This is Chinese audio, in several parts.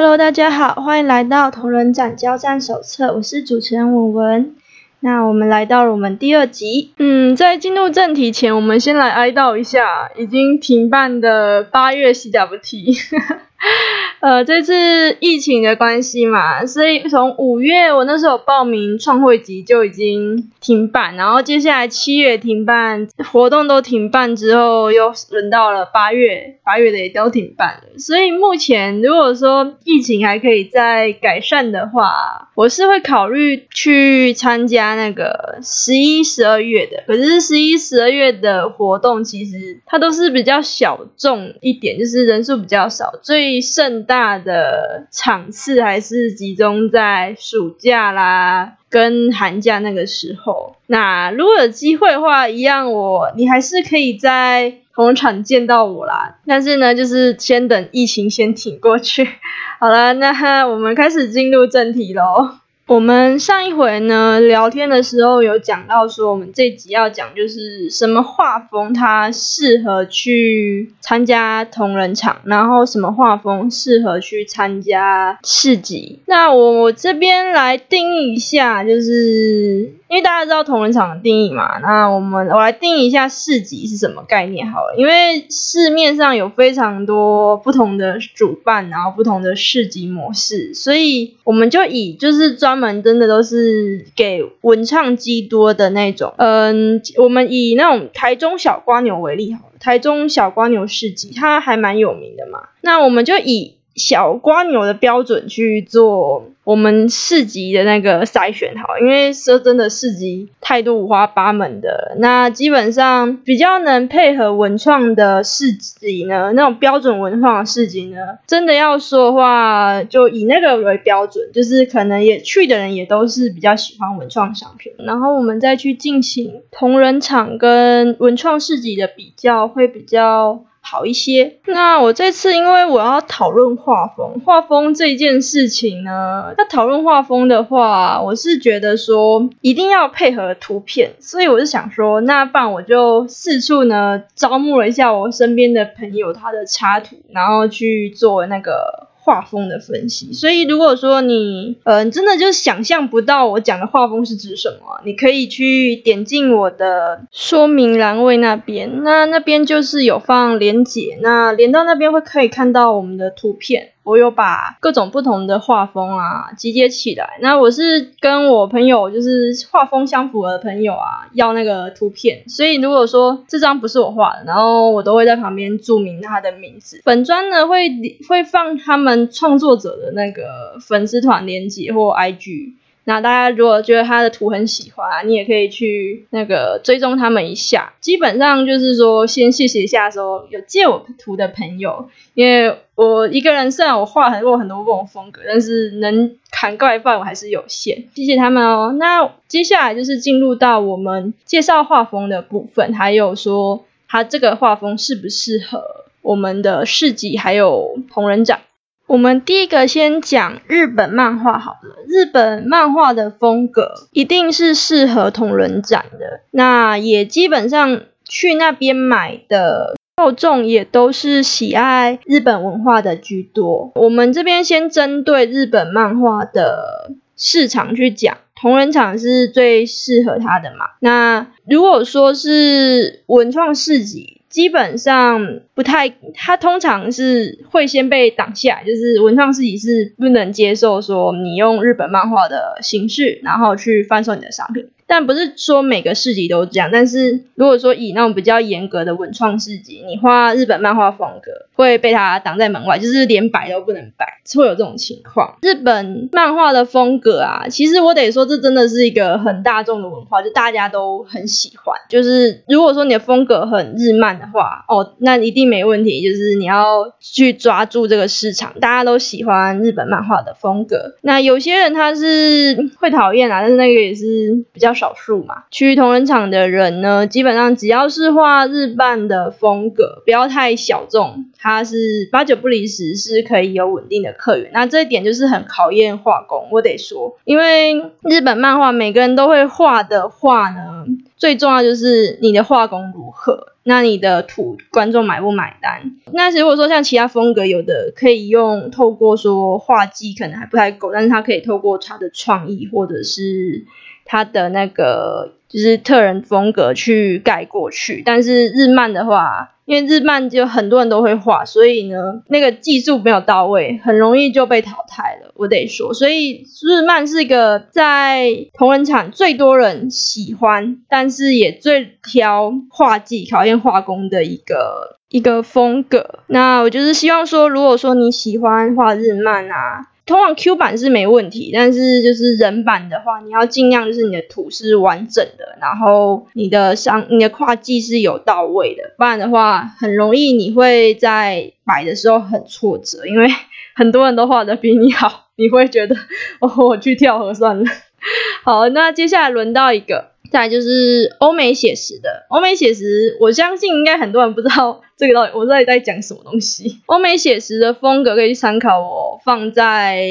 Hello，大家好，欢迎来到同人展交战手册，我是主持人文文。那我们来到了我们第二集，嗯，在进入正题前，我们先来哀悼一下已经停办的八月 CWT。呃，这次疫情的关系嘛，所以从五月我那时候报名创会集就已经停办，然后接下来七月停办，活动都停办之后，又轮到了八月，八月的也都停办了。所以目前如果说疫情还可以再改善的话，我是会考虑去参加那个十一、十二月的。可是十一、十二月的活动其实它都是比较小众一点，就是人数比较少，最盛。大的场次还是集中在暑假啦，跟寒假那个时候。那如果有机会的话，一样我你还是可以在同场见到我啦。但是呢，就是先等疫情先挺过去。好了，那我们开始进入正题喽。我们上一回呢聊天的时候有讲到说，我们这集要讲就是什么画风它适合去参加同人场，然后什么画风适合去参加市集。那我我这边来定义一下，就是因为大家知道同仁场的定义嘛，那我们我来定义一下市集是什么概念好了。因为市面上有非常多不同的主办，然后不同的市集模式，所以我们就以就是专门真的都是给文创机多的那种，嗯，我们以那种台中小瓜牛为例好了，台中小瓜牛市集，它还蛮有名的嘛，那我们就以。小瓜牛的标准去做我们市集的那个筛选好，因为说真的市集太多五花八门的，那基本上比较能配合文创的市集呢，那种标准文创的市集呢，真的要说的话，就以那个为标准，就是可能也去的人也都是比较喜欢文创商品，然后我们再去进行同人场跟文创市集的比较，会比较。好一些。那我这次因为我要讨论画风，画风这件事情呢，要讨论画风的话，我是觉得说一定要配合图片，所以我是想说，那不然我就四处呢招募了一下我身边的朋友他的插图，然后去做那个。画风的分析，所以如果说你，嗯，真的就想象不到我讲的画风是指什么，你可以去点进我的说明栏位那边，那那边就是有放连结，那连到那边会可以看到我们的图片。我有把各种不同的画风啊集结起来，那我是跟我朋友就是画风相符的朋友啊要那个图片，所以如果说这张不是我画的，然后我都会在旁边注明他的名字。本专呢会会放他们创作者的那个粉丝团链接或 IG。那大家如果觉得他的图很喜欢，你也可以去那个追踪他们一下。基本上就是说，先谢谢一下说有借我图的朋友，因为我一个人虽然我画很多很多不同风格，但是能涵盖范围还是有限。谢谢他们哦。那接下来就是进入到我们介绍画风的部分，还有说他这个画风适不适合我们的市集还有同人展。我们第一个先讲日本漫画好了，日本漫画的风格一定是适合同人展的，那也基本上去那边买的受众也都是喜爱日本文化的居多。我们这边先针对日本漫画的市场去讲，同人场是最适合它的嘛。那如果说是文创市集。基本上不太，它通常是会先被挡下，就是文创市集是不能接受说你用日本漫画的形式，然后去贩售你的商品。但不是说每个市集都这样，但是如果说以那种比较严格的文创市集，你画日本漫画风格会被他挡在门外，就是连摆都不能摆，会有这种情况。日本漫画的风格啊，其实我得说，这真的是一个很大众的文化，就大家都很喜欢。就是如果说你的风格很日漫的话，哦，那一定没问题。就是你要去抓住这个市场，大家都喜欢日本漫画的风格。那有些人他是会讨厌啊，但是那个也是比较。少数嘛，去同仁场的人呢，基本上只要是画日漫的风格，不要太小众，它是八九不离十，是可以有稳定的客源。那这一点就是很考验画工，我得说，因为日本漫画每个人都会画的画呢，最重要就是你的画工如何。那你的图观众买不买单？那如果说像其他风格，有的可以用透过说画技可能还不太够，但是他可以透过他的创意或者是他的那个就是特人风格去盖过去。但是日漫的话，因为日漫就很多人都会画，所以呢，那个技术没有到位，很容易就被淘汰了。我得说，所以日漫是一个在同人场最多人喜欢，但是也最挑画技、考验画工的一个一个风格。那我就是希望说，如果说你喜欢画日漫啊。通往 Q 版是没问题，但是就是人版的话，你要尽量就是你的图是完整的，然后你的上你的跨技是有到位的，不然的话很容易你会在摆的时候很挫折，因为很多人都画的比你好，你会觉得哦我去跳河算了。好，那接下来轮到一个。再就是欧美写实的，欧美写实，我相信应该很多人不知道这个到底我到底在讲什么东西。欧美写实的风格可以参考我放在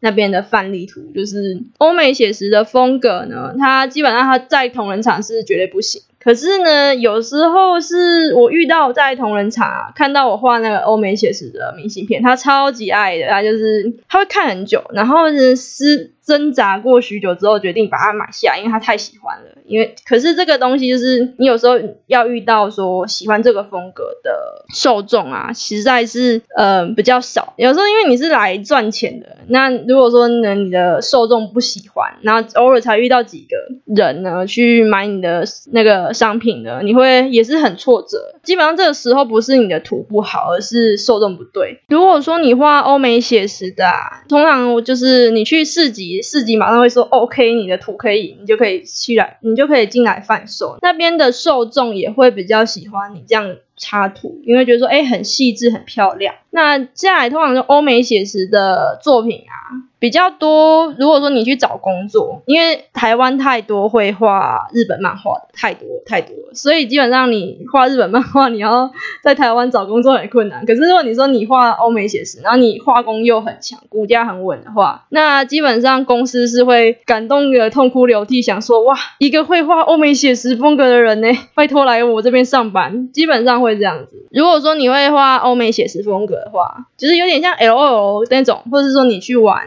那边的范例图，就是欧美写实的风格呢，它基本上它在同人场是绝对不行。可是呢，有时候是我遇到在同人场看到我画那个欧美写实的明信片，他超级爱的，他就是他会看很久，然后是撕挣扎过许久之后决定把它买下，因为他太喜欢了。因为可是这个东西就是你有时候要遇到说喜欢这个风格的受众啊，实在是呃比较少。有时候因为你是来赚钱的，那如果说呢你的受众不喜欢，然后偶尔才遇到几个人呢去买你的那个商品呢，你会也是很挫折。基本上这个时候不是你的图不好，而是受众不对。如果说你画欧美写实的，啊，通常就是你去市集，四集马上会说 OK，你的图可以，你就可以去来，你就可以进来贩售。那边的受众也会比较喜欢你这样插图，因为觉得说哎很细致很漂亮。那接下来通常是欧美写实的作品啊。比较多，如果说你去找工作，因为台湾太多会画日本漫画的，太多太多，所以基本上你画日本漫画，你要在台湾找工作很困难。可是如果你说你画欧美写实，然后你画工又很强，骨架很稳的话，那基本上公司是会感动的痛哭流涕，想说哇，一个会画欧美写实风格的人呢，拜托来我这边上班，基本上会这样子。如果说你会画欧美写实风格的话，就是有点像 L O L 那种，或者是说你去玩。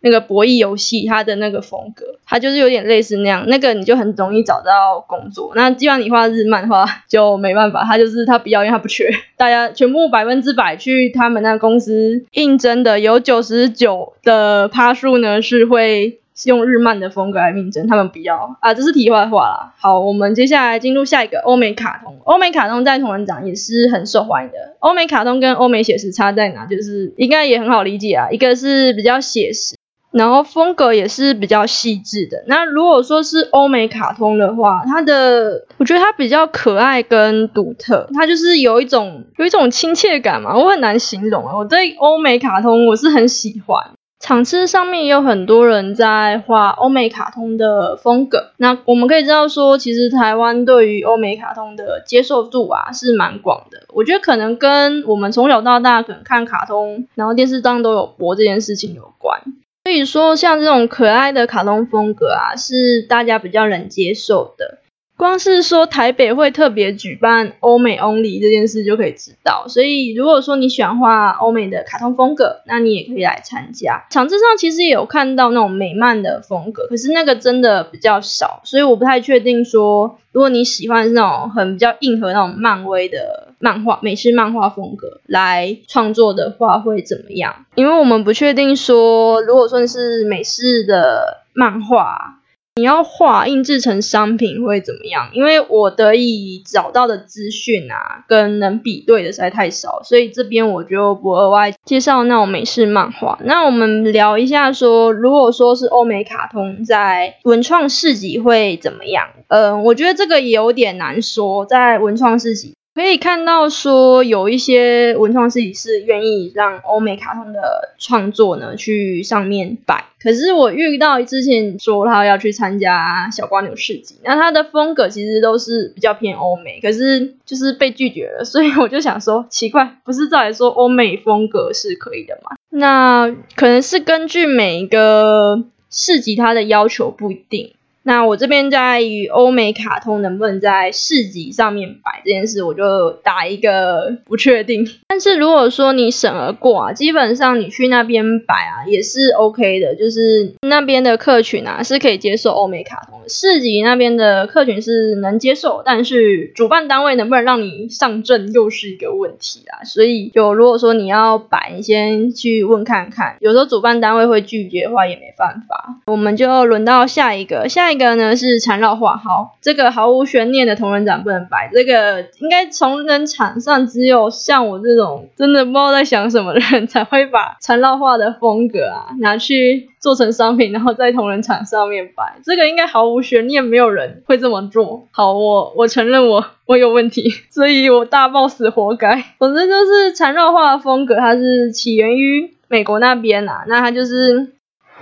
那个博弈游戏，它的那个风格，它就是有点类似那样，那个你就很容易找到工作。那既然你画日漫的话就没办法，它就是它不要，因为它不缺，大家全部百分之百去他们那公司应征的，有九十九的趴数呢是会。用日漫的风格来命征，他们不要啊，这是题外话啦。好，我们接下来进入下一个欧美卡通。欧美卡通在同人展也是很受欢迎的。欧美卡通跟欧美写实差在哪？就是应该也很好理解啊，一个是比较写实，然后风格也是比较细致的。那如果说是欧美卡通的话，它的我觉得它比较可爱跟独特，它就是有一种有一种亲切感嘛，我很难形容啊。我对欧美卡通我是很喜欢。场次上面也有很多人在画欧美卡通的风格，那我们可以知道说，其实台湾对于欧美卡通的接受度啊是蛮广的。我觉得可能跟我们从小到大可能看卡通，然后电视上都有播这件事情有关。所以说，像这种可爱的卡通风格啊，是大家比较能接受的。光是说台北会特别举办欧美 Only 这件事就可以知道，所以如果说你喜欢画欧美的卡通风格，那你也可以来参加。场次上其实也有看到那种美漫的风格，可是那个真的比较少，所以我不太确定说，如果你喜欢那种很比较硬核那种漫威的漫画、美式漫画风格来创作的话会怎么样？因为我们不确定说，如果说是美式的漫画。你要画印制成商品会怎么样？因为我得以找到的资讯啊，跟能比对的实在太少，所以这边我就不额外介绍那种美式漫画。那我们聊一下说，如果说是欧美卡通在文创市集会怎么样？嗯，我觉得这个也有点难说，在文创市集。可以看到，说有一些文创设计师愿意让欧美卡通的创作呢去上面摆。可是我遇到之前说他要去参加小瓜牛市集，那他的风格其实都是比较偏欧美，可是就是被拒绝了。所以我就想说，奇怪，不是照来说欧美风格是可以的吗？那可能是根据每一个市集它的要求不一定。那我这边在于欧美卡通能不能在市集上面摆这件事，我就打一个不确定。但是如果说你审而过啊，基本上你去那边摆啊也是 OK 的，就是那边的客群啊是可以接受欧美卡通的。市集那边的客群是能接受，但是主办单位能不能让你上阵又是一个问题啊。所以就如果说你要摆，你先去问看看，有时候主办单位会拒绝的话也没办法。我们就轮到下一个，下一个。这个呢是缠绕画，好，这个毫无悬念的同人展不能摆，这个应该同人场上只有像我这种真的不知道在想什么的人才会把缠绕画的风格啊拿去做成商品，然后在同人场上面摆，这个应该毫无悬念，没有人会这么做。好，我我承认我我有问题，所以我大爆死活该。总之就是缠绕画的风格，它是起源于美国那边啊，那它就是。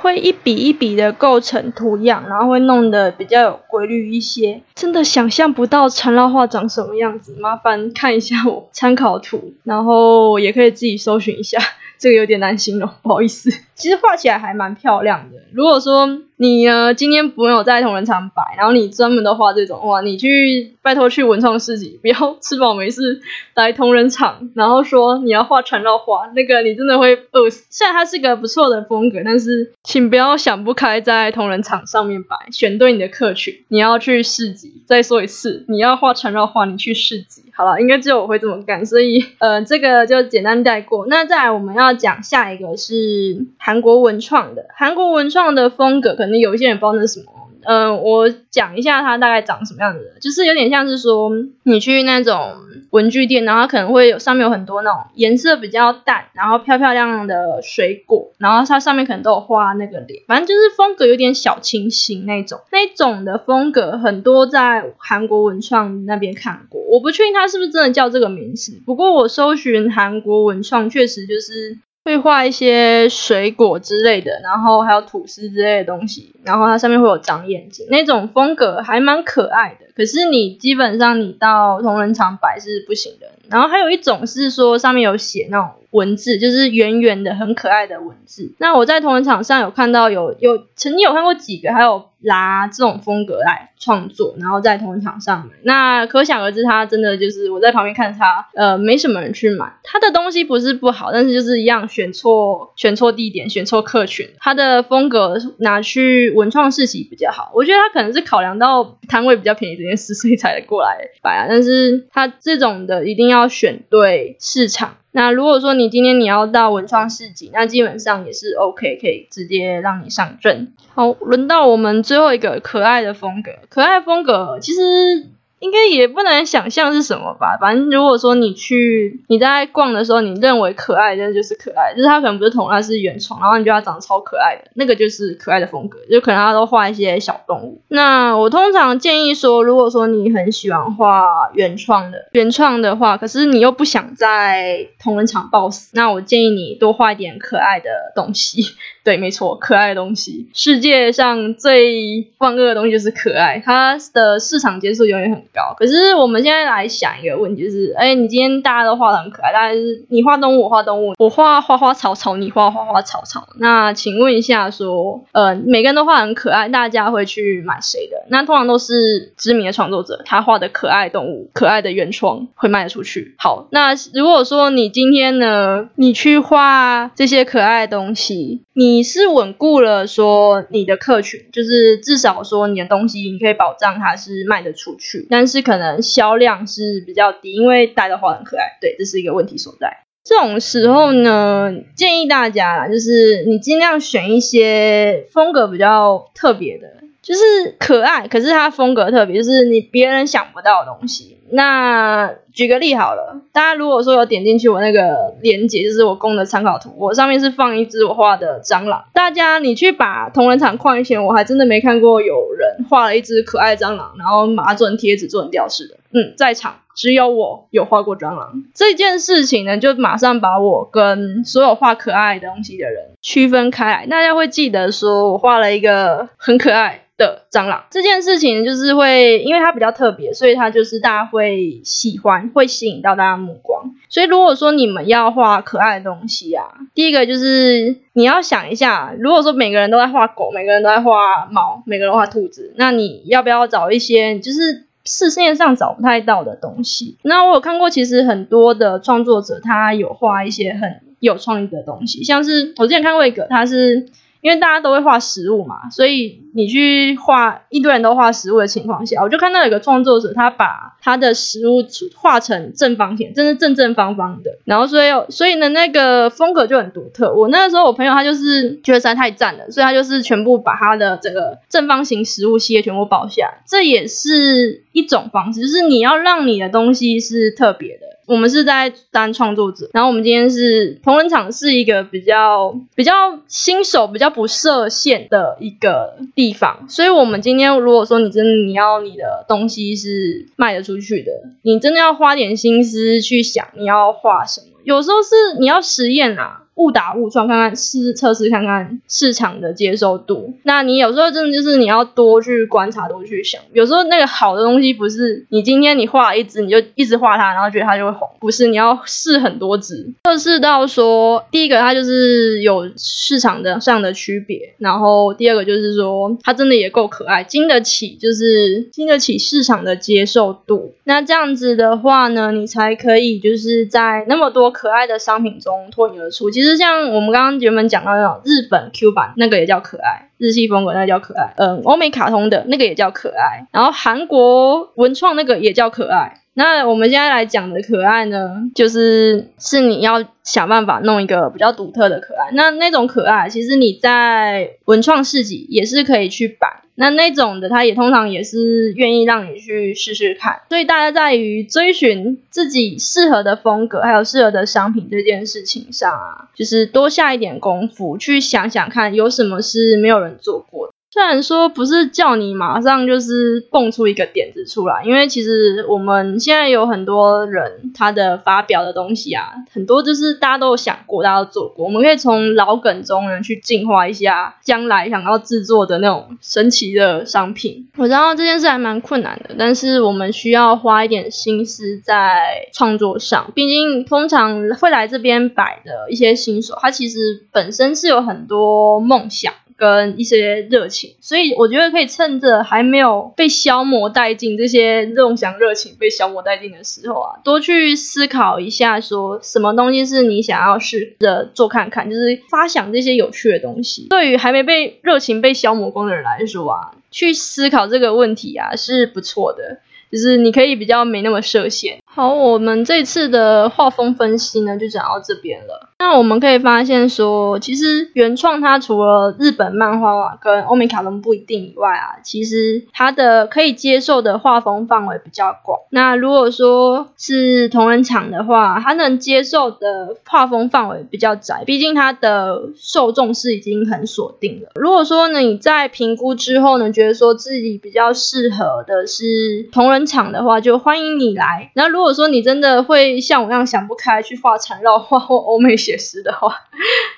会一笔一笔的构成图样，然后会弄得比较有规律一些。真的想象不到缠绕画长什么样子，麻烦看一下我参考图，然后也可以自己搜寻一下。这个有点难形容，不好意思。其实画起来还蛮漂亮的。如果说你呢今天没有在同仁场摆，然后你专门的画这种哇，你去拜托去文创市集，不要吃饱没事来同仁场，然后说你要画缠绕画，那个你真的会饿死。虽然它是个不错的风格，但是请不要想不开在同仁场上面摆，选对你的客群。你要去市集，再说一次，你要画缠绕画，你去市集。好了，应该只有我会这么干，所以呃，这个就简单带过。那再来我们要讲下一个是韩国文创的，韩国文创的风格，可能有一些人不知道那是什么。嗯，我讲一下它大概长什么样子，就是有点像是说你去那种文具店，然后可能会有上面有很多那种颜色比较淡，然后漂漂亮亮的水果，然后它上面可能都有画那个脸，反正就是风格有点小清新那种，那种的风格很多在韩国文创那边看过，我不确定它是不是真的叫这个名字，不过我搜寻韩国文创确实就是。会画一些水果之类的，然后还有吐司之类的东西，然后它上面会有长眼睛，那种风格还蛮可爱的。可是你基本上你到同仁场摆是不行的。然后还有一种是说上面有写那种文字，就是圆圆的很可爱的文字。那我在同仁场上有看到有有曾经有看过几个，还有拿这种风格来创作，然后在同仁场上。那可想而知，他真的就是我在旁边看他，呃，没什么人去买。他的东西不是不好，但是就是一样选错选错地点，选错客群。他的风格拿去文创市集比较好。我觉得他可能是考量到摊位比较便宜这件事，所以才过来摆啊。但是他这种的一定要。要选对市场。那如果说你今天你要到文创市集，那基本上也是 OK，可以直接让你上阵。好，轮到我们最后一个可爱的风格。可爱风格其实。应该也不能想象是什么吧，反正如果说你去你在逛的时候，你认为可爱，那就是可爱，就是它可能不是同，它是原创，然后你觉得它长得超可爱的，那个就是可爱的风格，就可能它都画一些小动物。那我通常建议说，如果说你很喜欢画原创的，原创的话，可是你又不想在同人场爆死，那我建议你多画一点可爱的东西。对，没错，可爱的东西，世界上最万恶的东西就是可爱，它的市场接受永远很高。可是我们现在来想一个问题，就是，哎，你今天大家都画的很可爱，大家是你画动物，我画动物，我画花花草草，你画花花草草。那请问一下，说，呃，每个人都画很可爱，大家会去买谁的？那通常都是知名的创作者，他画的可爱动物，可爱的原创会卖得出去。好，那如果说你今天呢，你去画这些可爱的东西，你是稳固了说你的客群，就是至少说你的东西你可以保障它是卖得出去，但是可能销量是比较低，因为戴的话很可爱，对，这是一个问题所在。这种时候呢，建议大家就是你尽量选一些风格比较特别的。就是可爱，可是它风格特别，就是你别人想不到的东西。那举个例好了，大家如果说有点进去我那个链接，就是我供的参考图，我上面是放一只我画的蟑螂。大家你去把同仁场逛一圈，我还真的没看过有人画了一只可爱蟑螂，然后把它做成贴纸做成吊饰的。嗯，在场只有我有画过蟑螂这件事情呢，就马上把我跟所有画可爱东西的人区分开来。大家会记得说我画了一个很可爱。的蟑螂这件事情就是会，因为它比较特别，所以它就是大家会喜欢，会吸引到大家目光。所以如果说你们要画可爱的东西啊，第一个就是你要想一下，如果说每个人都在画狗，每个人都在画猫，每个人画兔子，那你要不要找一些就是市面上找不太到的东西？那我有看过，其实很多的创作者他有画一些很有创意的东西，像是我之前看过一个，他是。因为大家都会画食物嘛，所以你去画一堆人都画食物的情况下，我就看到有个创作者，他把他的食物画成正方形，真的正正方方的，然后所以所以呢那个风格就很独特。我那个时候我朋友他就是觉得实在太赞了，所以他就是全部把他的整个正方形食物系列全部包下，这也是一种方式，就是你要让你的东西是特别的。我们是在当创作者，然后我们今天是同仁场是一个比较比较新手、比较不设限的一个地方，所以我们今天如果说你真的你要你的东西是卖得出去的，你真的要花点心思去想你要画什么，有时候是你要实验啊。误打误撞，看看试测试看看市场的接受度。那你有时候真的就是你要多去观察，多去想。有时候那个好的东西不是你今天你画一只你就一直画它，然后觉得它就会红，不是你要试很多只，测试到说第一个它就是有市场的上的区别，然后第二个就是说它真的也够可爱，经得起就是经得起市场的接受度。那这样子的话呢，你才可以就是在那么多可爱的商品中脱颖而出。其实。像我们刚刚原本讲到那种日本 Q 版那个也叫可爱，日系风格那叫可爱，嗯，欧美卡通的那个也叫可爱，然后韩国文创那个也叫可爱。那我们现在来讲的可爱呢，就是是你要想办法弄一个比较独特的可爱。那那种可爱，其实你在文创市集也是可以去摆。那那种的，他也通常也是愿意让你去试试看。所以大家在于追寻自己适合的风格，还有适合的商品这件事情上啊，就是多下一点功夫，去想想看有什么是没有人做过的。虽然说不是叫你马上就是蹦出一个点子出来，因为其实我们现在有很多人他的发表的东西啊，很多就是大家都有想过，大家都做过。我们可以从老梗中呢去进化一下将来想要制作的那种神奇的商品。我知道这件事还蛮困难的，但是我们需要花一点心思在创作上。毕竟通常会来这边摆的一些新手，他其实本身是有很多梦想。跟一些热情，所以我觉得可以趁着还没有被消磨殆尽，这些梦想热情被消磨殆尽的时候啊，多去思考一下，说什么东西是你想要试着做看看，就是发想这些有趣的东西。对于还没被热情被消磨光的人来说啊，去思考这个问题啊是不错的，就是你可以比较没那么设限。好，我们这次的画风分析呢，就讲到这边了。那我们可以发现说，其实原创它除了日本漫画跟欧美卡通不一定以外啊，其实它的可以接受的画风范围比较广。那如果说是同人厂的话，它能接受的画风范围比较窄，毕竟它的受众是已经很锁定了。如果说呢你在评估之后呢，觉得说自己比较适合的是同人厂的话，就欢迎你来。那如如果说你真的会像我一样想不开去画缠绕画 或欧美。写实的话，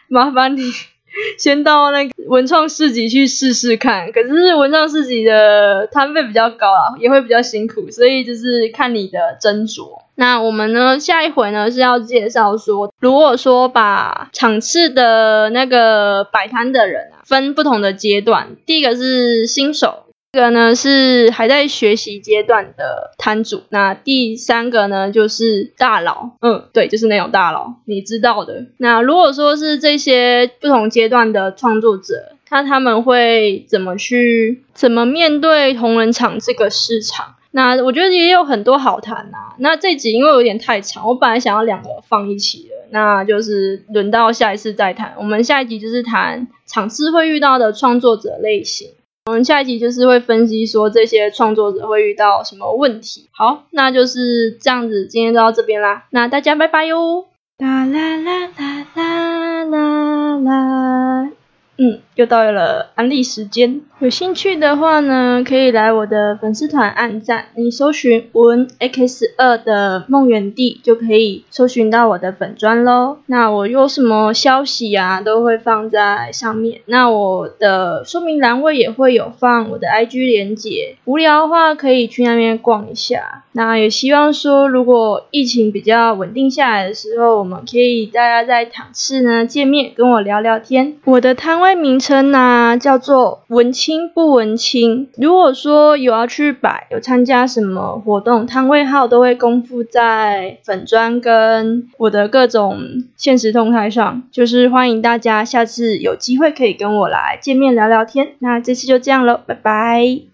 麻烦你 先到那个文创市集去试试看。可是文创市集的摊费比较高啊，也会比较辛苦，所以就是看你的斟酌。那我们呢，下一回呢是要介绍说，如果说把场次的那个摆摊的人啊分不同的阶段，第一个是新手。这个呢是还在学习阶段的摊主，那第三个呢就是大佬，嗯，对，就是那种大佬，你知道的。那如果说是这些不同阶段的创作者，那他们会怎么去怎么面对同人场这个市场？那我觉得也有很多好谈呐。那这集因为有点太长，我本来想要两个放一起的，那就是轮到下一次再谈。我们下一集就是谈场次会遇到的创作者类型。我们下一集就是会分析说这些创作者会遇到什么问题。好，那就是这样子，今天就到这边啦。那大家拜拜哟。啦啦啦啦啦啦啦。嗯，又到了安利时间。有兴趣的话呢，可以来我的粉丝团按赞。你搜寻文 x 二的梦园地，就可以搜寻到我的粉砖喽。那我有什么消息啊，都会放在上面。那我的说明栏位也会有放我的 IG 连接。无聊的话，可以去那边逛一下。那也希望说，如果疫情比较稳定下来的时候，我们可以大家在场次呢见面，跟我聊聊天。我的摊位名称呢叫做文青。不文青，如果说有要去摆，有参加什么活动，摊位号都会公布在粉砖跟我的各种现实动态上，就是欢迎大家下次有机会可以跟我来见面聊聊天。那这次就这样喽，拜拜。